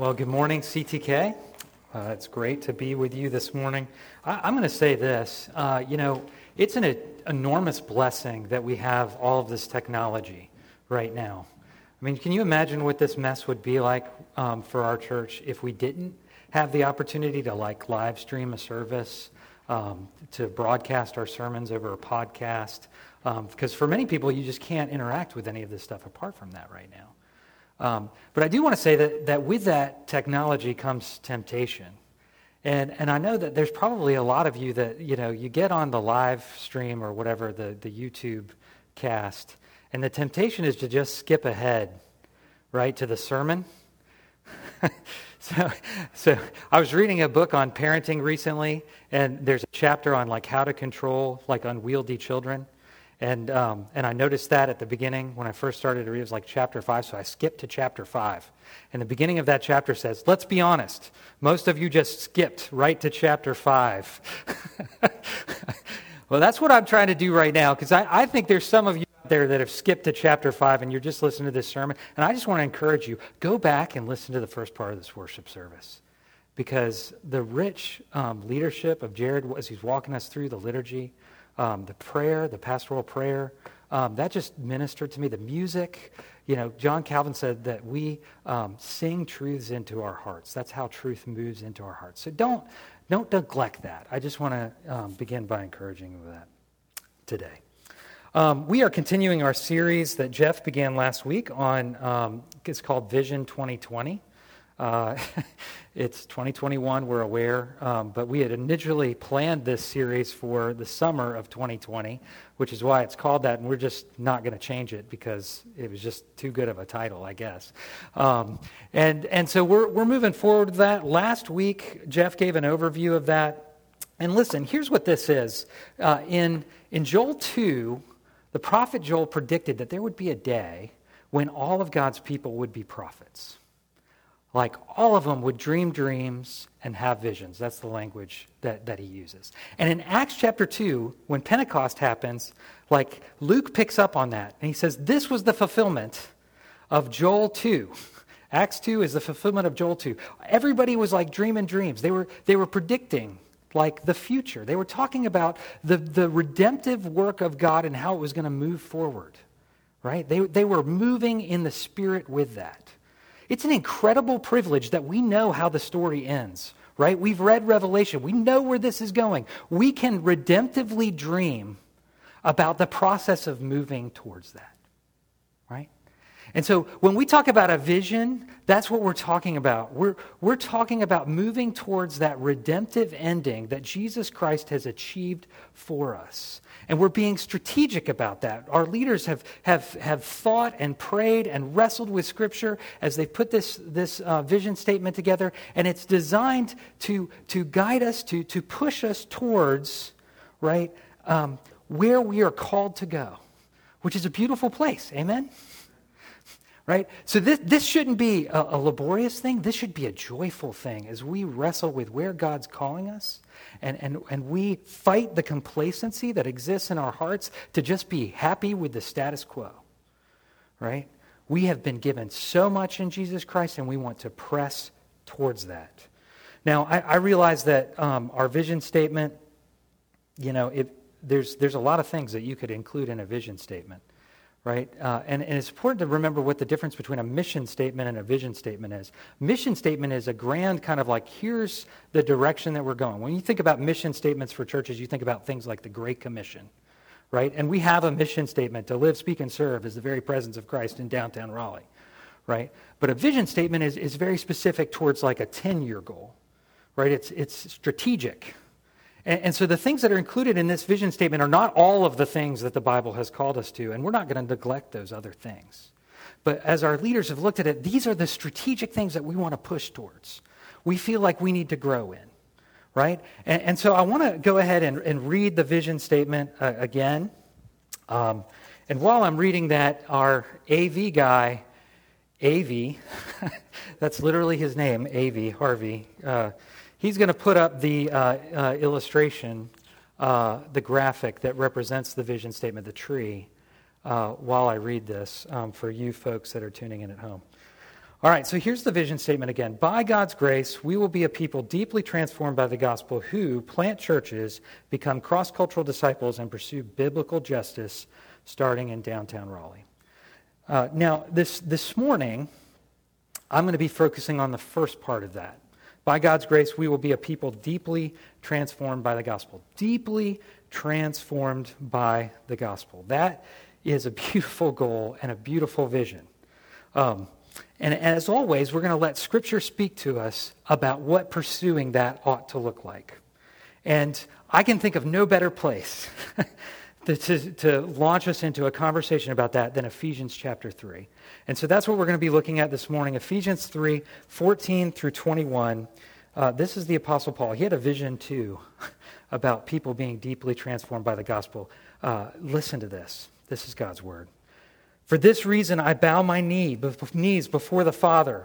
Well, good morning, CTK. Uh, it's great to be with you this morning. I, am going to say this. Uh, you know, it's an a, enormous blessing that we have all of this technology right now. I mean, can you imagine what this mess would be like um, for our church if we didn't have the opportunity to like live stream a service, um, to broadcast our sermons over a podcast? Um, because for many people, you just can't interact with any of this stuff apart from that right now. Um, but I do want to say that, that with that technology comes temptation. And, and I know that there's probably a lot of you that, you know, you get on the live stream or whatever, the, the YouTube cast, and the temptation is to just skip ahead, right, to the sermon. so, so I was reading a book on parenting recently, and there's a chapter on like how to control like unwieldy children. And, um, and I noticed that at the beginning when I first started to read, it was like chapter 5, so I skipped to chapter 5. And the beginning of that chapter says, let's be honest, most of you just skipped right to chapter 5. well, that's what I'm trying to do right now, because I, I think there's some of you out there that have skipped to chapter 5 and you're just listening to this sermon. And I just want to encourage you, go back and listen to the first part of this worship service. Because the rich um, leadership of Jared, as he's walking us through the liturgy, um, the prayer, the pastoral prayer, um, that just ministered to me. The music, you know, John Calvin said that we um, sing truths into our hearts. That's how truth moves into our hearts. So don't, don't neglect that. I just want to um, begin by encouraging that today. Um, we are continuing our series that Jeff began last week on, um, it's called Vision 2020. Uh, it's 2021, we're aware, um, but we had initially planned this series for the summer of 2020, which is why it's called that, and we're just not going to change it because it was just too good of a title, I guess. Um, and, and so we're, we're moving forward with that. Last week, Jeff gave an overview of that. And listen, here's what this is. Uh, in, in Joel 2, the prophet Joel predicted that there would be a day when all of God's people would be prophets like all of them would dream dreams and have visions. That's the language that, that he uses. And in Acts chapter 2, when Pentecost happens, like Luke picks up on that and he says, This was the fulfillment of Joel 2. Acts 2 is the fulfillment of Joel 2. Everybody was like dreaming dreams. They were, they were predicting like the future. They were talking about the, the redemptive work of God and how it was going to move forward, right? They, they were moving in the spirit with that. It's an incredible privilege that we know how the story ends, right? We've read Revelation. We know where this is going. We can redemptively dream about the process of moving towards that? And so when we talk about a vision, that's what we're talking about. We're, we're talking about moving towards that redemptive ending that Jesus Christ has achieved for us. And we're being strategic about that. Our leaders have, have, have thought and prayed and wrestled with Scripture as they put this, this uh, vision statement together. And it's designed to, to guide us, to, to push us towards, right, um, where we are called to go, which is a beautiful place. Amen? Right? So this, this shouldn't be a, a, laborious thing. This should be a joyful thing as we wrestle with where God's calling us and, and, and we fight the complacency that exists in our hearts to just be happy with the status quo, right? We have been given so much in Jesus Christ and we want to press towards that. Now, I, I realize that um, our vision statement, you know, it, there's, there's a lot of things that you could include in a vision statement right? Uh, and, and it's important to remember what the difference between a mission statement and a vision statement is. Mission statement is a grand kind of like, here's the direction that we're going. When you think about mission statements for churches, you think about things like the Great Commission, right? And we have a mission statement to live, speak, and serve as the very presence of Christ in downtown Raleigh, right? But a vision statement is, is very specific towards like a 10 year goal, right? It's, it's strategic, and, and, so the things that are included in this vision statement are not all of the things that the Bible has called us to, and we're not going to neglect those other things. But as our leaders have looked at it, these are the strategic things that we want to push towards. We feel like we need to grow in, right? And, and so I want to go ahead and, and, read the vision statement uh, again. Um, and while I'm reading that, our AV guy, AV, that's literally his name, AV, Harvey. Uh, He's going to put up the uh, uh, illustration, uh, the graphic that represents the vision statement, the tree, uh, while I read this um, for you folks that are tuning in at home. All right, so here's the vision statement again. By God's grace, we will be a people deeply transformed by the gospel who plant churches, become cross cultural disciples, and pursue biblical justice starting in downtown Raleigh. Uh, now, this, this morning, I'm going to be focusing on the first part of that. By God's grace, we will be a people deeply transformed by the gospel. Deeply transformed by the gospel. That is a beautiful goal and a beautiful vision. Um, and as always, we're going to let Scripture speak to us about what pursuing that ought to look like. And I can think of no better place to, to, launch us into a conversation about that than Ephesians chapter 3. And so that's what we're going to be looking at this morning Ephesians 3 14 through 21. Uh, this is the Apostle Paul. He had a vision too about people being deeply transformed by the gospel. Uh, listen to this. This is God's word. For this reason, I bow my knee, knees before the Father,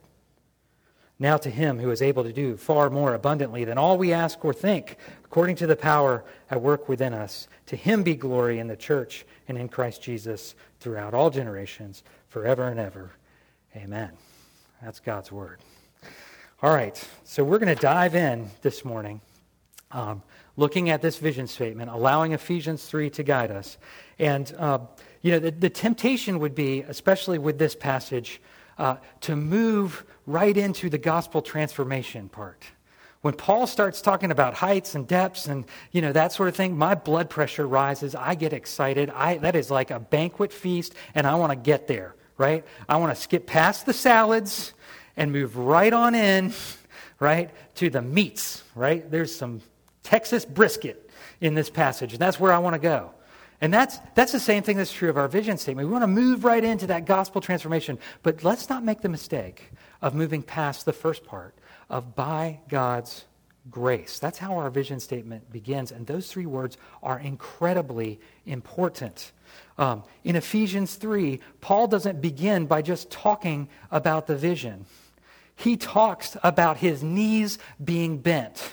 Now to him who is able to do far more abundantly than all we ask or think, according to the power at work within us, to him be glory in the church and in Christ Jesus throughout all generations, forever and ever. Amen. That's God's word. All right, so we're going to dive in this morning. Um, looking at this vision statement, allowing Ephesians 3 to guide us. And, uh, you know, the, the, temptation would be, especially with this passage, uh, to move right into the gospel transformation part. When Paul starts talking about heights and depths and, you know, that sort of thing, my blood pressure rises. I get excited. I, that is like a banquet feast, and I want to get there, right? I want to skip past the salads and move right on in, right, to the meats, right? There's some Texas brisket in this passage, and that's where I want to go. And that's, that's the same thing that's true of our vision statement. We want to move right into that gospel transformation, but let's not make the mistake of moving past the first part of by God's grace. That's how our vision statement begins, and those three words are incredibly important. Um, in Ephesians 3, Paul doesn't begin by just talking about the vision. He talks about his knees being bent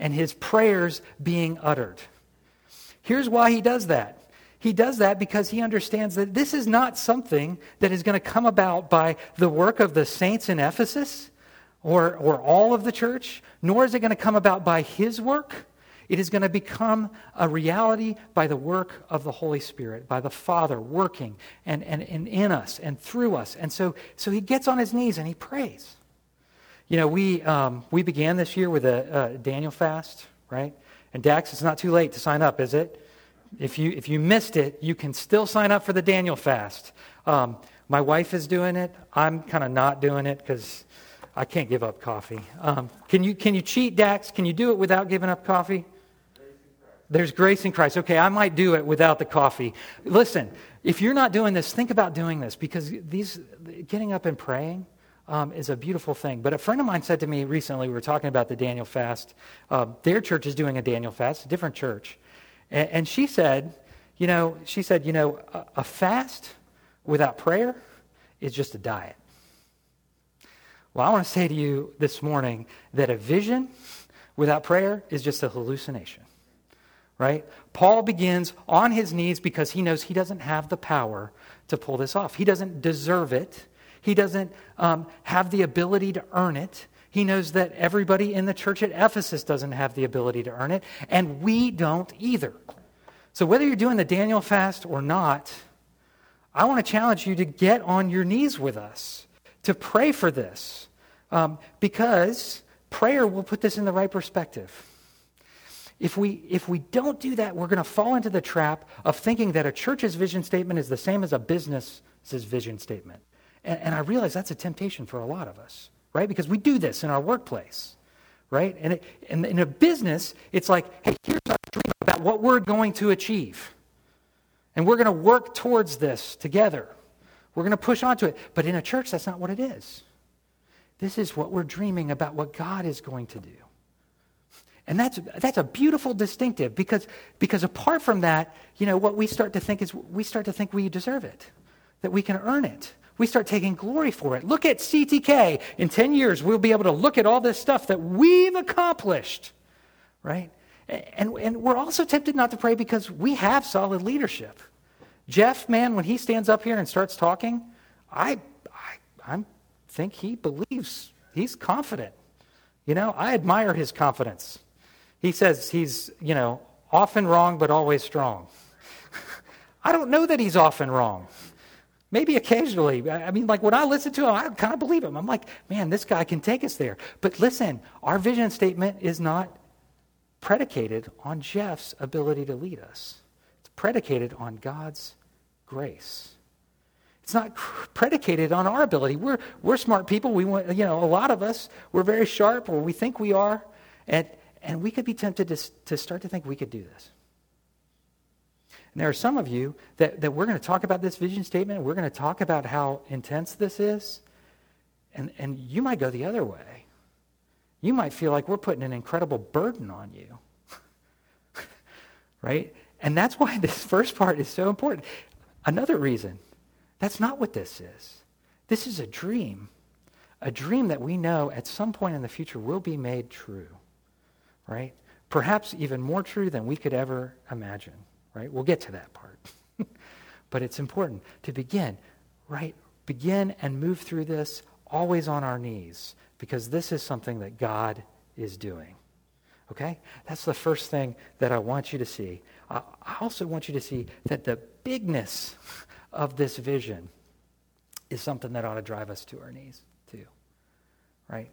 and his prayers being uttered. Here's why he does that. He does that because he understands that this is not something that is going to come about by the work of the saints in Ephesus or, or all of the church, nor is it going to come about by his work. It is going to become a reality by the work of the Holy Spirit, by the Father working and, and, and in us and through us. And so, so he gets on his knees and he prays. You know, we, um, we began this year with a, a Daniel fast, right? And Dax, it's not too late to sign up, is it? If you, if you missed it, you can still sign up for the Daniel fast. Um, my wife is doing it. I'm kind of not doing it because I can't give up coffee. Um, can, you, can you cheat, Dax? Can you do it without giving up coffee? There's grace in Christ. Okay, I might do it without the coffee. Listen, if you're not doing this, think about doing this because these getting up and praying, um, is a beautiful thing. But a friend of mine said to me recently, we were talking about the Daniel fast. Uh, their church is doing a Daniel fast, a different church. And, and she said, you know, she said, you know, a, a fast without prayer is just a diet. Well, I want to say to you this morning that a vision without prayer is just a hallucination, right? Paul begins on his knees because he knows he doesn't have the power to pull this off. He doesn't deserve it. He doesn't um, have the ability to earn it. He knows that everybody in the church at Ephesus doesn't have the ability to earn it, and we don't either. So, whether you're doing the Daniel fast or not, I want to challenge you to get on your knees with us, to pray for this, um, because prayer will put this in the right perspective. If we, if we don't do that, we're going to fall into the trap of thinking that a church's vision statement is the same as a business's vision statement. And, and I realize that's a temptation for a lot of us, right? Because we do this in our workplace, right? And, it, and in a business, it's like, hey, here's our dream about what we're going to achieve. And we're going to work towards this together. We're going to push onto it. But in a church, that's not what it is. This is what we're dreaming about what God is going to do. And that's, that's a beautiful distinctive because, because apart from that, you know, what we start to think is we start to think we deserve it, that we can earn it. We start taking glory for it. Look at CTK. In 10 years, we'll be able to look at all this stuff that we've accomplished, right? And, and we're also tempted not to pray because we have solid leadership. Jeff, man, when he stands up here and starts talking, I, I, I think he believes, he's confident. You know, I admire his confidence. He says he's, you know, often wrong but always strong. I don't know that he's often wrong. Maybe occasionally. I mean, like when I listen to him, I kind of believe him. I'm like, man, this guy can take us there. But listen, our vision statement is not predicated on Jeff's ability to lead us, it's predicated on God's grace. It's not predicated on our ability. We're, we're smart people. We want, you know, a lot of us, we're very sharp, or we think we are. And, and we could be tempted to, to start to think we could do this. And there are some of you that, that we're going to talk about this vision statement. We're going to talk about how intense this is. And, and you might go the other way. You might feel like we're putting an incredible burden on you. right? And that's why this first part is so important. Another reason, that's not what this is. This is a dream, a dream that we know at some point in the future will be made true right? Perhaps even more true than we could ever imagine, right? We'll get to that part. but it's important to begin, right? Begin and move through this always on our knees because this is something that God is doing. Okay? That's the first thing that I want you to see. I also want you to see that the bigness of this vision is something that ought to drive us to our knees, too. Right?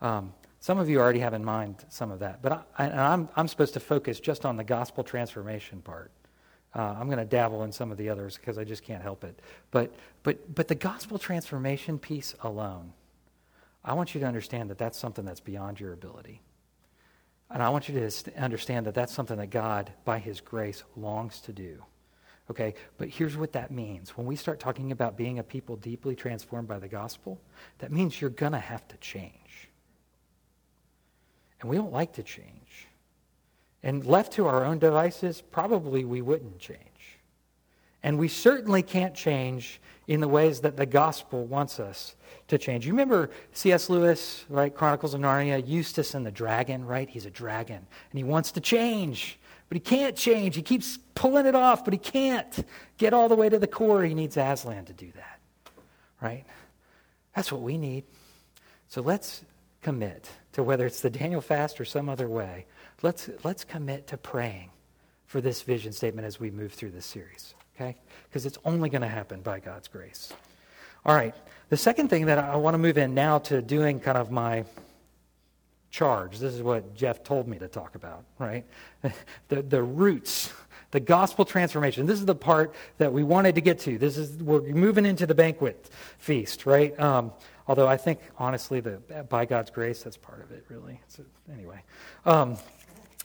Um, some of you already have in mind some of that, but I, am I'm, I'm supposed to focus just on the gospel transformation part. Uh, I'm going to dabble in some of the others because I just can't help it. But, but, but the gospel transformation piece alone, I want you to understand that that's something that's beyond your ability. And I want you to understand that that's something that God, by His grace, longs to do. Okay, but here's what that means. When we start talking about being a people deeply transformed by the gospel, that means you're going to have to change. And we don't like to change. And left to our own devices, probably we wouldn't change. And we certainly can't change in the ways that the gospel wants us to change. You remember C.S. Lewis, right? Chronicles of Narnia, Eustace and the dragon, right? He's a dragon. And he wants to change, but he can't change. He keeps pulling it off, but he can't get all the way to the core. He needs Aslan to do that, right? That's what we need. So let's commit to whether it's the Daniel fast or some other way, let's, let's commit to praying for this vision statement as we move through this series, okay? Because it's only going to happen by God's grace. All right, the second thing that I want to move in now to doing kind of my charge. This is what Jeff told me to talk about, right? the, the roots, the gospel transformation. This is the part that we wanted to get to. This is, we're moving into the banquet feast, right? Um, Although I think, honestly, that by God's grace, that's part of it, really. So, anyway. Um,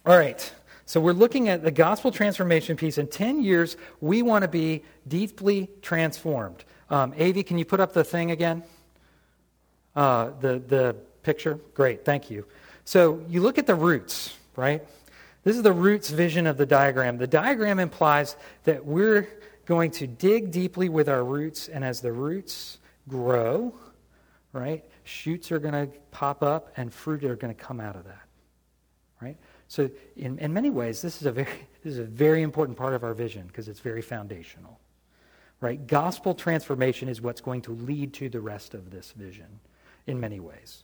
all right. So we're looking at the gospel transformation piece. In 10 years, we want to be deeply transformed. Um, Avi, can you put up the thing again? Uh, the, the picture? Great, thank you. So you look at the roots, right? This is the roots vision of the diagram. The diagram implies that we're going to dig deeply with our roots, and as the roots grow, right? Shoots are going to pop up and fruit are going to come out of that, right? So in, in many ways, this is a very this is a very important part of our vision because it's very foundational, right? Gospel transformation is what's going to lead to the rest of this vision in many ways,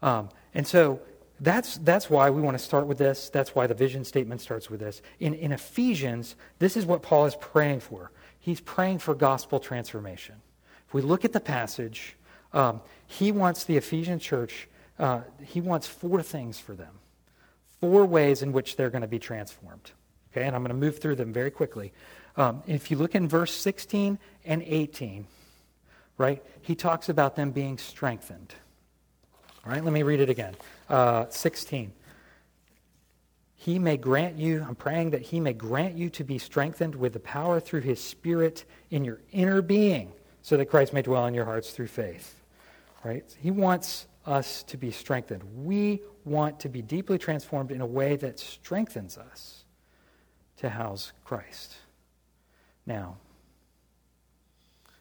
um, and so that's that's why we want to start with this. That's why the vision statement starts with this. In in Ephesians, this is what Paul is praying for. He's praying for gospel transformation. If we look at the passage, um, he wants the Ephesian church, uh, he wants four things for them, four ways in which they're going to be transformed. Okay, and I'm going to move through them very quickly. Um, if you look in verse 16 and 18, right, he talks about them being strengthened. All right, let me read it again. Uh, 16. He may grant you, I'm praying that he may grant you to be strengthened with the power through his spirit in your inner being, so that Christ may dwell in your hearts through faith right? He wants us to be strengthened. We want to be deeply transformed in a way that strengthens us to house Christ. Now,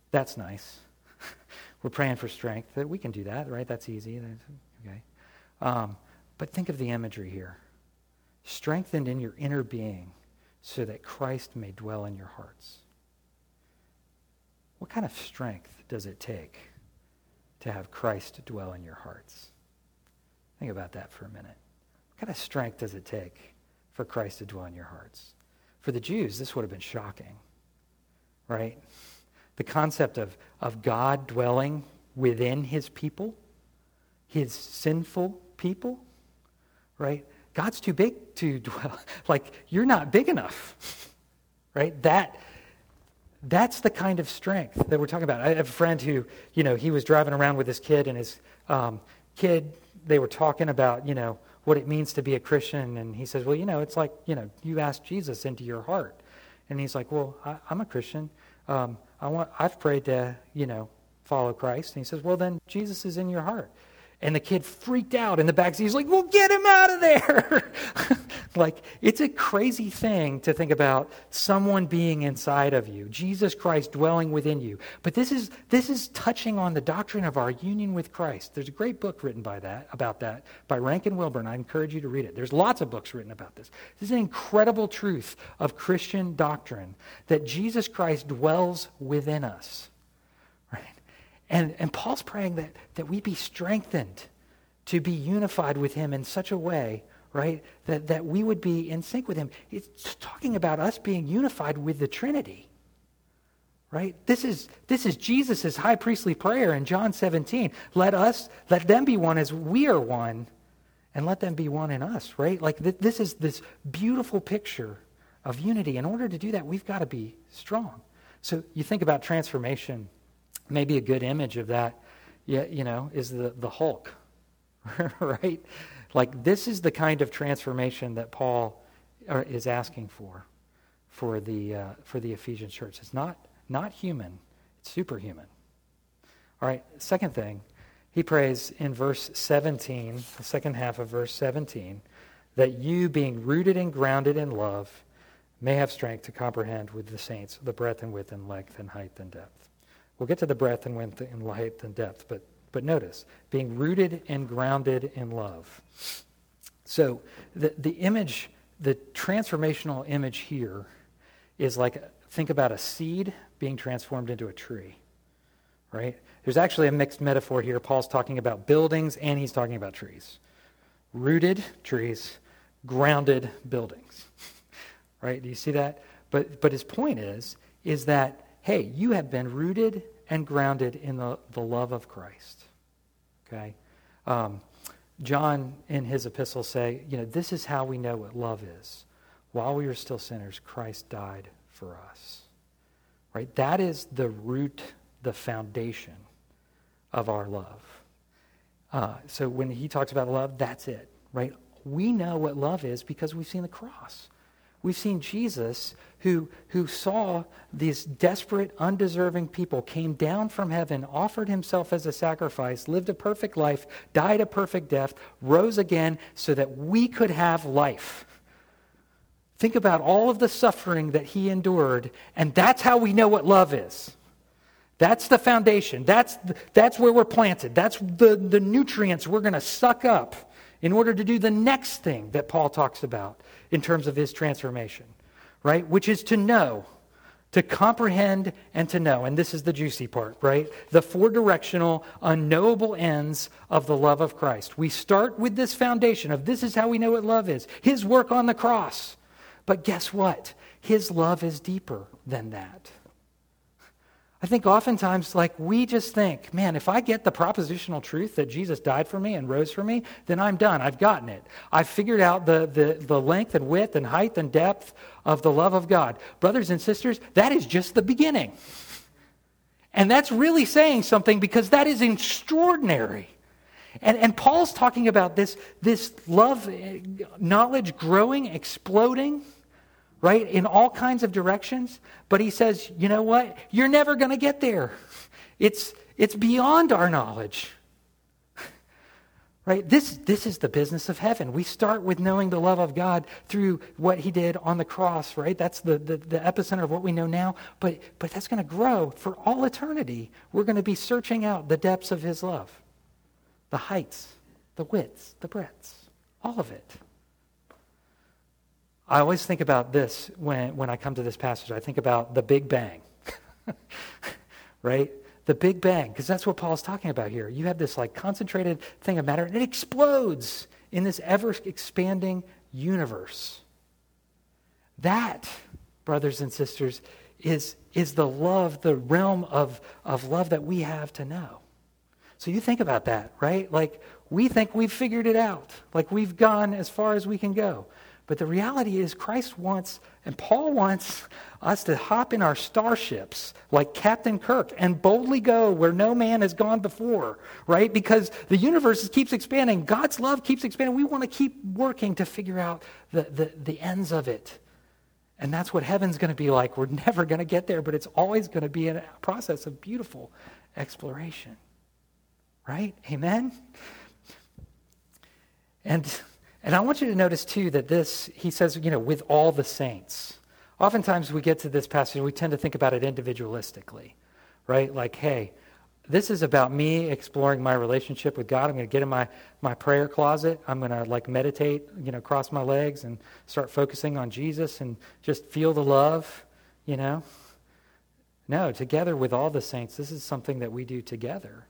that's nice. We're praying for strength. That we can do that, right? That's easy. Okay. Um, but think of the imagery here. Strengthened in your inner being so that Christ may dwell in your hearts. What kind of strength does it take to have Christ dwell in your hearts? Think about that for a minute. What kind of strength does it take for Christ to dwell in your hearts? For the Jews, this would have been shocking, right? The concept of, of God dwelling within his people, his sinful people, right? God's too big to dwell. Like, you're not big enough, right? That, that's the kind of strength that we're talking about. I have a friend who, you know, he was driving around with his kid, and his um, kid, they were talking about, you know, what it means to be a Christian. And he says, well, you know, it's like, you know, you ask Jesus into your heart. And he's like, well, I, am a Christian. Um, I want, I've prayed to, you know, follow Christ. And he says, well, then Jesus is in your heart. And the kid freaked out in the back seat. He's like, well, get him out of there. like, it's a crazy thing to think about someone being inside of you, Jesus Christ dwelling within you. But this is, this is touching on the doctrine of our union with Christ. There's a great book written by that, about that by Rankin Wilbourne. I encourage you to read it. There's lots of books written about this. This is an incredible truth of Christian doctrine that Jesus Christ dwells within us. And, and Paul's praying that, that we be strengthened to be unified with him in such a way, right, that, that we would be in sync with him. It's talking about us being unified with the Trinity. Right? This is this is Jesus' high priestly prayer in John 17. Let us, let them be one as we are one, and let them be one in us, right? Like th- this is this beautiful picture of unity. In order to do that, we've got to be strong. So you think about transformation maybe a good image of that, you know, is the, the Hulk, right? Like this is the kind of transformation that Paul uh, is asking for, for the uh, for the Ephesian church. It's not not human; it's superhuman. All right. Second thing, he prays in verse 17, the second half of verse 17, that you, being rooted and grounded in love, may have strength to comprehend with the saints the breadth and width and length and height and depth. We'll get to the breadth and width and height and depth, but, but notice, being rooted and grounded in love. So the, the image, the transformational image here is like, think about a seed being transformed into a tree, right? There's actually a mixed metaphor here. Paul's talking about buildings and he's talking about trees. Rooted trees, grounded buildings, right? Do you see that? But, but his point is, is that hey, you have been rooted and grounded in the, the love of Christ. Okay? Um, John, in his epistle, say, you know, this is how we know what love is. While we were still sinners, Christ died for us. Right? That is the root, the foundation of our love. Uh, so when he talks about love, that's it, right? We know what love is because we've seen the cross. We've seen Jesus who, who saw these desperate, undeserving people, came down from heaven, offered himself as a sacrifice, lived a perfect life, died a perfect death, rose again so that we could have life. Think about all of the suffering that he endured, and that's how we know what love is. That's the foundation. That's, that's where we're planted. That's the, the nutrients we're going to suck up in order to do the next thing that Paul talks about in terms of his transformation, right? Which is to know, to comprehend and to know. And this is the juicy part, right? The four directional, unknowable ends of the love of Christ. We start with this foundation of this is how we know what love is his work on the cross. But guess what? His love is deeper than that. I think oftentimes, like, we just think, man, if I get the propositional truth that Jesus died for me and rose for me, then I'm done. I've gotten it. I've figured out the, the, the length and width and height and depth of the love of God. Brothers and sisters, that is just the beginning. And that's really saying something because that is extraordinary. And, and Paul's talking about this, this love, eh, knowledge growing, exploding right? In all kinds of directions. But he says, you know what? You're never going to get there. It's, it's beyond our knowledge. Right? This, this is the business of heaven. We start with knowing the love of God through what he did on the cross, right? That's the, the, the epicenter of what we know now. But, but that's going to grow for all eternity. We're going to be searching out the depths of his love, the heights, the widths, the breadths, all of it. I always think about this when, when I come to this passage. I think about the Big Bang, right? the Big Bang, because that's what Paul's talking about here. You have this like concentrated thing of matter, and it explodes in this ever expanding universe. That, brothers and sisters, is, is the love, the realm of, of love that we have to know. So you think about that, right? Like we think we've figured it out, like we've gone as far as we can go. But the reality is, Christ wants, and Paul wants us to hop in our starships like Captain Kirk and boldly go where no man has gone before, right? Because the universe keeps expanding. God's love keeps expanding. We want to keep working to figure out the, the, the ends of it. And that's what heaven's going to be like. We're never going to get there, but it's always going to be a process of beautiful exploration. Right? Amen? And and I want you to notice too that this, he says, you know, with all the saints. Oftentimes we get to this passage, we tend to think about it individualistically, right? Like, hey, this is about me exploring my relationship with God. I'm going to get in my, my prayer closet. I'm going to like meditate, you know, cross my legs and start focusing on Jesus and just feel the love, you know. No, together with all the saints, this is something that we do together,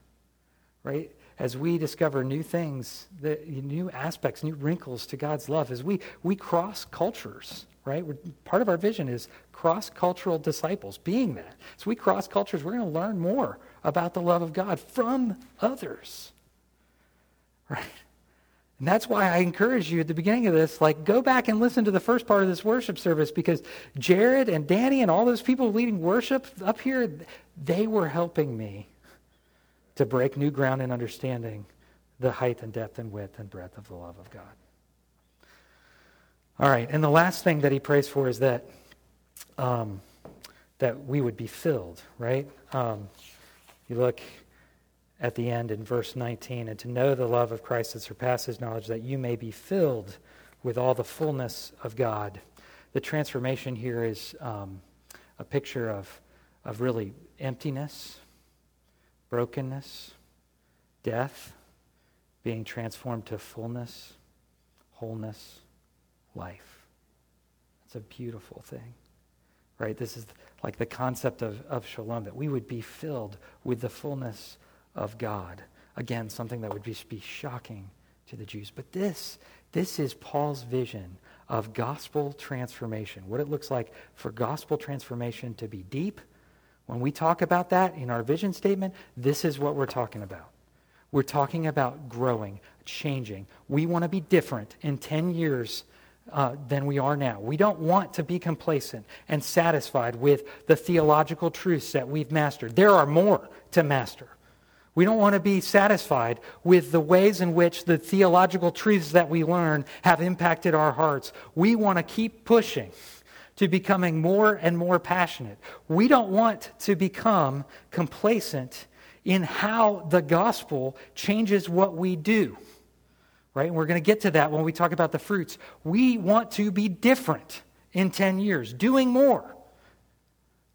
right? As we discover new things, the, new aspects, new wrinkles to God's love, as we, we cross cultures, right? We're, part of our vision is cross cultural disciples, being that. So we cross cultures, we're going to learn more about the love of God from others, right? And that's why I encourage you at the beginning of this, like, go back and listen to the first part of this worship service because Jared and Danny and all those people leading worship up here, they were helping me to break new ground in understanding the height and depth and width and breadth of the love of God. All right, and the last thing that he prays for is that um, that we would be filled, right? Um, you look at the end in verse 19, and to know the love of Christ that surpasses knowledge, that you may be filled with all the fullness of God. The transformation here is um, a picture of, of really emptiness, brokenness, death, being transformed to fullness, wholeness, life. It's a beautiful thing, right? This is like the concept of, of shalom, that we would be filled with the fullness of God. Again, something that would just be shocking to the Jews. But this, this is Paul's vision of gospel transformation, what it looks like for gospel transformation to be deep when we talk about that in our vision statement, this is what we're talking about. We're talking about growing, changing. We want to be different in 10 years uh, than we are now. We don't want to be complacent and satisfied with the theological truths that we've mastered. There are more to master. We don't want to be satisfied with the ways in which the theological truths that we learn have impacted our hearts. We want to keep pushing to becoming more and more passionate. We don't want to become complacent in how the gospel changes what we do. Right? And we're going to get to that when we talk about the fruits. We want to be different in 10 years, doing more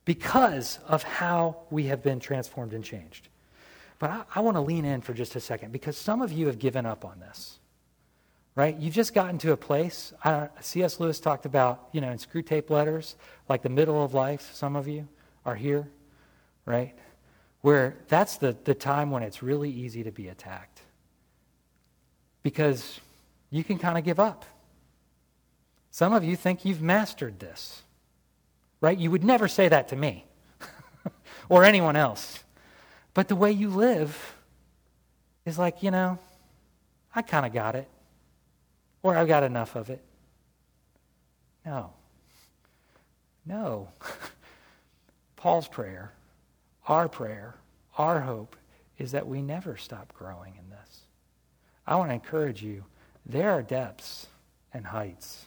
because of how we have been transformed and changed. But I, I want to lean in for just a second because some of you have given up on this right? You've just gotten to a place. C.S. Lewis talked about, you know, in Screwtape Letters, like the middle of life. Some of you are here, right? Where that's the, the time when it's really easy to be attacked. Because you can kind of give up. Some of you think you've mastered this, right? You would never say that to me or anyone else. But the way you live is like, you know, I kind of got it or I've got enough of it. No. No. Paul's prayer, our prayer, our hope is that we never stop growing in this. I want to encourage you there are depths and heights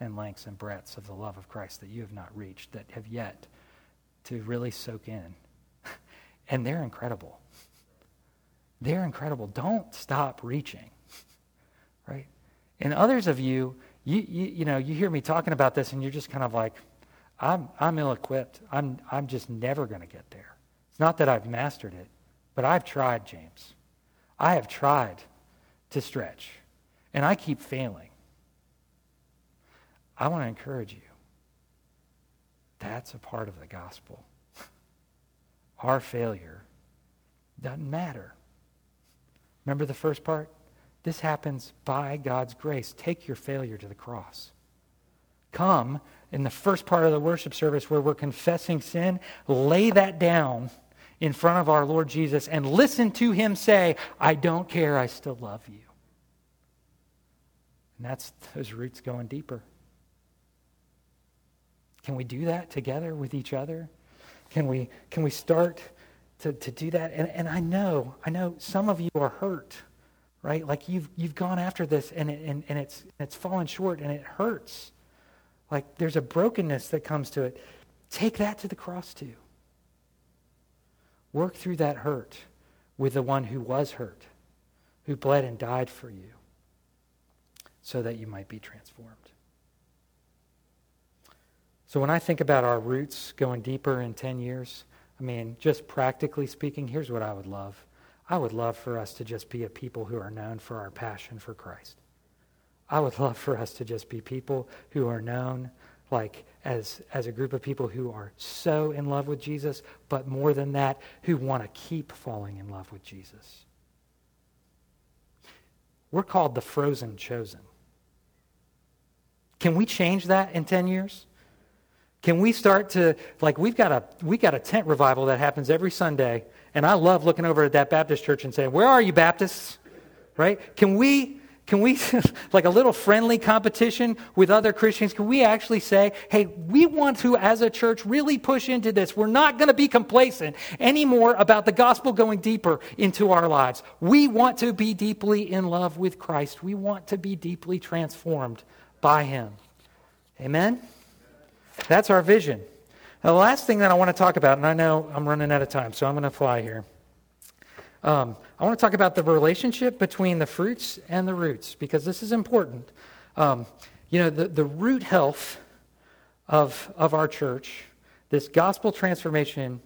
and lengths and breadths of the love of Christ that you have not reached, that have yet to really soak in. and they're incredible. They're incredible. Don't stop reaching. And others of you, you, you, you know, you hear me talking about this and you're just kind of like, I'm, I'm ill-equipped. I'm, I'm just never going to get there. It's not that I've mastered it, but I've tried, James. I have tried to stretch, and I keep failing. I want to encourage you. That's a part of the gospel. Our failure doesn't matter. Remember the first part? This happens by God's grace. Take your failure to the cross. Come in the first part of the worship service where we're confessing sin, lay that down in front of our Lord Jesus and listen to him say, I don't care, I still love you. And that's those roots going deeper. Can we do that together with each other? Can we, can we start to, to do that? And, and I know, I know some of you are hurt, right? Like you've, you've gone after this and, it, and, and it's, it's fallen short and it hurts. Like there's a brokenness that comes to it. Take that to the cross too. Work through that hurt with the one who was hurt, who bled and died for you, so that you might be transformed. So when I think about our roots going deeper in 10 years, I mean, just practically speaking, here's what I would love. I would love for us to just be a people who are known for our passion for Christ. I would love for us to just be people who are known like as, as a group of people who are so in love with Jesus, but more than that, who want to keep falling in love with Jesus. We're called the frozen chosen. Can we change that in 10 years? Can we start to like we've got a we got a tent revival that happens every Sunday, and I love looking over at that Baptist church and saying, "Where are you, Baptists?" Right? Can we can we, like a little friendly competition with other Christians, can we actually say, hey, we want to, as a church, really push into this. We're not going to be complacent anymore about the gospel going deeper into our lives. We want to be deeply in love with Christ. We want to be deeply transformed by him. Amen? That's our vision. Now, the last thing that I want to talk about, and I know I'm running out of time, so I'm going to fly here. Um, I want to talk about the relationship between the fruits and the roots because this is important. Um, you know, the, the root health of, of our church, this gospel transformation,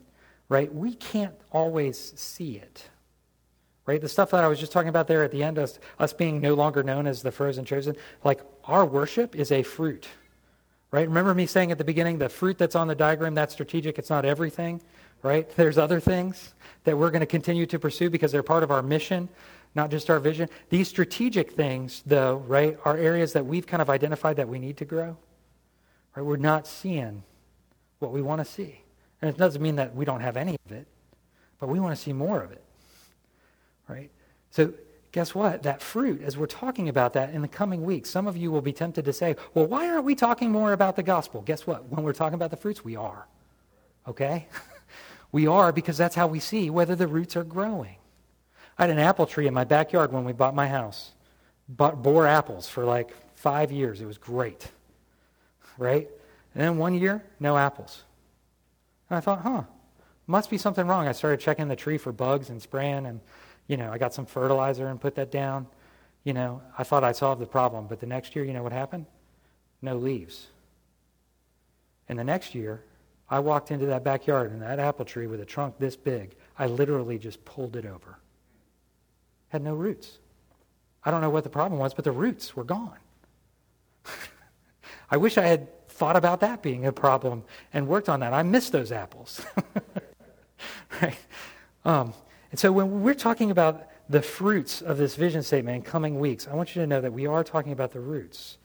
right, we can't always see it. Right? The stuff that I was just talking about there at the end, us, us being no longer known as the frozen chosen, like our worship is a fruit. Right? Remember me saying at the beginning, the fruit that's on the diagram, that's strategic, it's not everything right? There's other things that we're going to continue to pursue because they're part of our mission, not just our vision. These strategic things, though, right, are areas that we've kind of identified that we need to grow. Right? We're not seeing what we want to see. And it doesn't mean that we don't have any of it, but we want to see more of it. Right? So guess what? That fruit, as we're talking about that in the coming weeks, some of you will be tempted to say, well, why aren't we talking more about the gospel? Guess what? When we're talking about the fruits, we are. Okay? We are because that's how we see whether the roots are growing. I had an apple tree in my backyard when we bought my house. Bought, bore apples for like five years. It was great. Right? And then one year, no apples. And I thought, huh, must be something wrong. I started checking the tree for bugs and spraying, and, you know, I got some fertilizer and put that down. You know, I thought I solved the problem. But the next year, you know what happened? No leaves. And the next year, I walked into that backyard and that apple tree with a trunk this big, I literally just pulled it over. Had no roots. I don't know what the problem was, but the roots were gone. I wish I had thought about that being a problem and worked on that. I miss those apples. right? Um, and so when we're talking about the fruits of this vision statement in coming weeks, I want you to know that we are talking about the roots,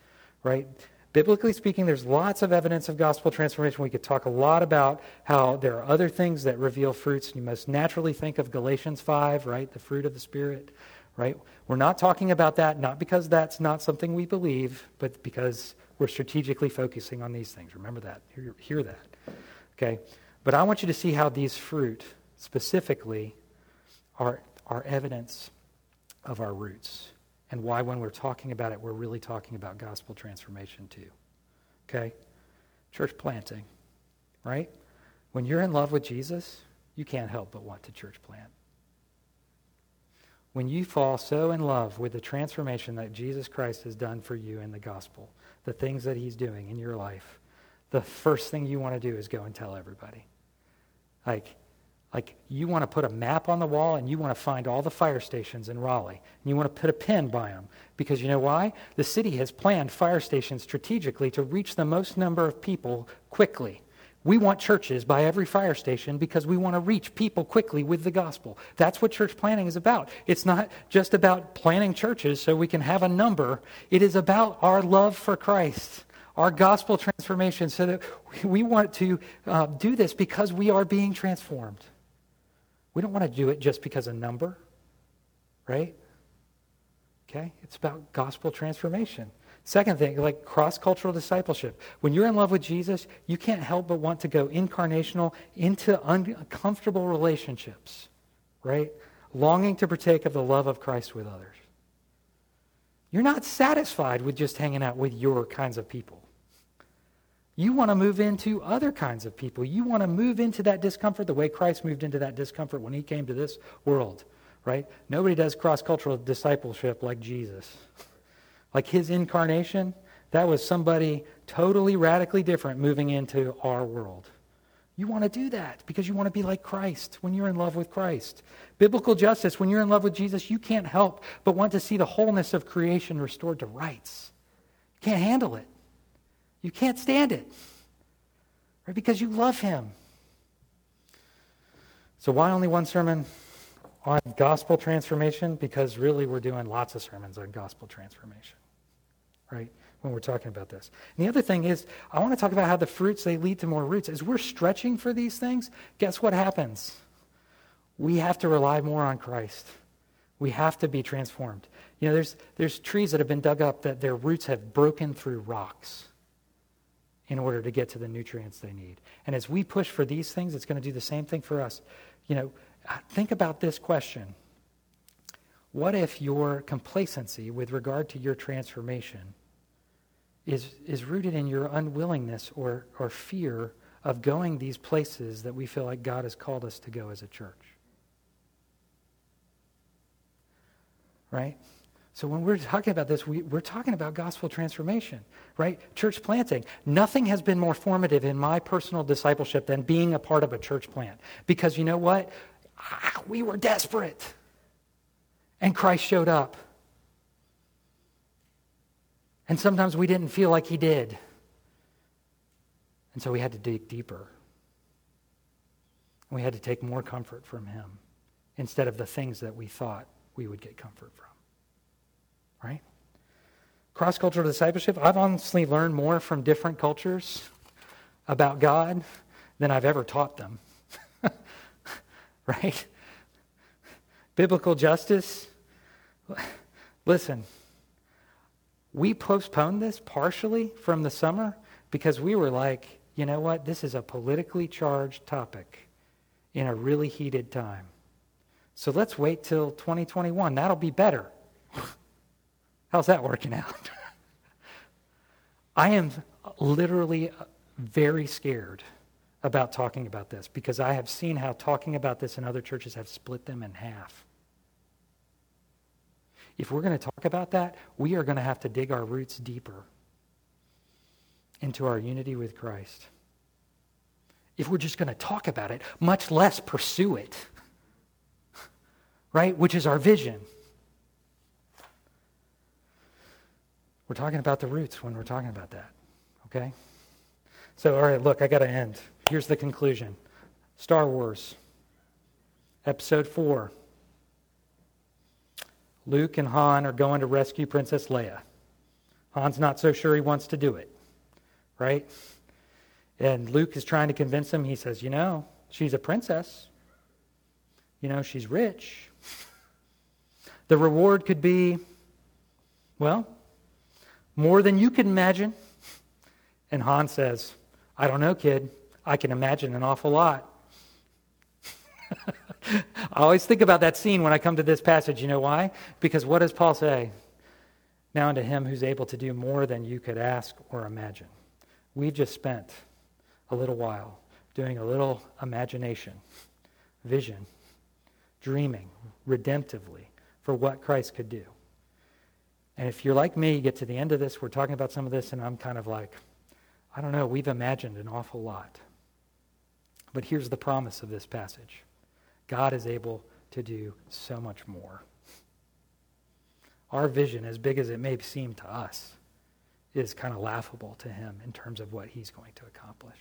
right? Biblically speaking, there's lots of evidence of gospel transformation. We could talk a lot about how there are other things that reveal fruits. You must naturally think of Galatians 5, right? The fruit of the Spirit, right? We're not talking about that, not because that's not something we believe, but because we're strategically focusing on these things. Remember that. Hear, hear that. Okay? But I want you to see how these fruit specifically are, are evidence of our roots and why, when we're talking about it, we're really talking about gospel transformation too. Okay? Church planting, right? When you're in love with Jesus, you can't help but want to church plant. when you fall so in love with the transformation that Jesus Christ has done for you in the gospel, the things that he's doing in your life, the first thing you want to do is go and tell everybody. Like, like you want to put a map on the wall and you want to find all the fire stations in Raleigh. And you want to put a pin by them. Because you know why? The city has planned fire stations strategically to reach the most number of people quickly. We want churches by every fire station because we want to reach people quickly with the gospel. That's what church planting is about. It's not just about planting churches so we can have a number. It is about our love for Christ our gospel transformation so that we want to uh, do this because we are being transformed. We don't want to do it just because a number, right? Okay? It's about gospel transformation. Second thing, like cross cultural discipleship. When you're in love with Jesus, you can't help but want to go incarnational into uncomfortable relationships, right? Longing to partake of the love of Christ with others. You're not satisfied with just hanging out with your kinds of people. You want to move into other kinds of people. You want to move into that discomfort the way Christ moved into that discomfort when he came to this world, right? Nobody does cross cultural discipleship like Jesus. Like his incarnation, that was somebody totally radically different moving into our world. You want to do that because you want to be like Christ when you're in love with Christ. Biblical justice, when you're in love with Jesus, you can't help but want to see the wholeness of creation restored to rights. You can't handle it. You can't stand it. Right? Because you love him. So why only one sermon on gospel transformation? Because really we're doing lots of sermons on gospel transformation. Right? When we're talking about this. And the other thing is, I want to talk about how the fruits they lead to more roots. As we're stretching for these things, guess what happens? We have to rely more on Christ. We have to be transformed. You know, there's, there's trees that have been dug up that their roots have broken through rocks in order to get to the nutrients they need. And as we push for these things, it's going to do the same thing for us. You know, uh, think about this question. What if your complacency with regard to your transformation is, is rooted in your unwillingness or, or fear of going these places that we feel like God has called us to go as a church? Right? So when we're talking about this, we, are talking about gospel transformation, right? Church planting. Nothing has been more formative in my personal discipleship than being a part of a church plant. Because you know what? Ah, we were desperate. And Christ showed up. And sometimes we didn't feel like he did. And so we had to dig deeper. We had to take more comfort from him instead of the things that we thought we would get comfort from right? Cross cultural discipleship, I've honestly learned more from different cultures about God than I've ever taught them. right? Biblical justice. Listen, we postponed this partially from the summer because we were like, you know what? This is a politically charged topic in a really heated time. So let's wait till 2021. That'll be better. How's that working out? I am literally very scared about talking about this because I have seen how talking about this in other churches have split them in half. If we're going to talk about that, we are going to have to dig our roots deeper into our unity with Christ. If we're just going to talk about it, much less pursue it, right? Which is our vision. We're talking about the roots when we're talking about that. Okay? So, all right, look, I got to end. Here's the conclusion Star Wars, Episode 4. Luke and Han are going to rescue Princess Leia. Han's not so sure he wants to do it, right? And Luke is trying to convince him. He says, You know, she's a princess. You know, she's rich. The reward could be, well, more than you can imagine. And Han says, I don't know, kid. I can imagine an awful lot. I always think about that scene when I come to this passage. You know why? Because what does Paul say? Now unto him who's able to do more than you could ask or imagine. We've just spent a little while doing a little imagination, vision, dreaming redemptively for what Christ could do. And if you're like me, you get to the end of this, we're talking about some of this, and I'm kind of like, I don't know, we've imagined an awful lot. But here's the promise of this passage God is able to do so much more. Our vision, as big as it may seem to us, is kind of laughable to him in terms of what he's going to accomplish.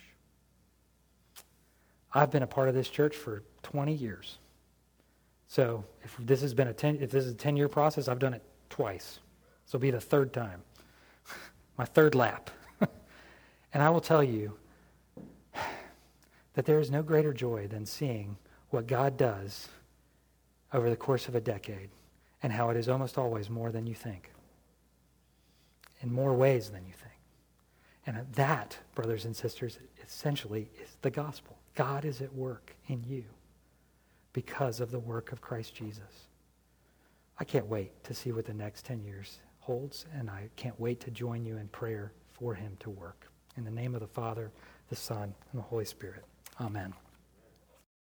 I've been a part of this church for 20 years. So if this has been a 10, if this is a 10 year process, I've done it twice. This will be the third time, my third lap. and I will tell you that there is no greater joy than seeing what God does over the course of a decade and how it is almost always more than you think, in more ways than you think. And that, brothers and sisters, essentially is the gospel. God is at work in you because of the work of Christ Jesus. I can't wait to see what the next 10 years holds, and I can't wait to join you in prayer for him to work. In the name of the Father, the Son, and the Holy Spirit. Amen.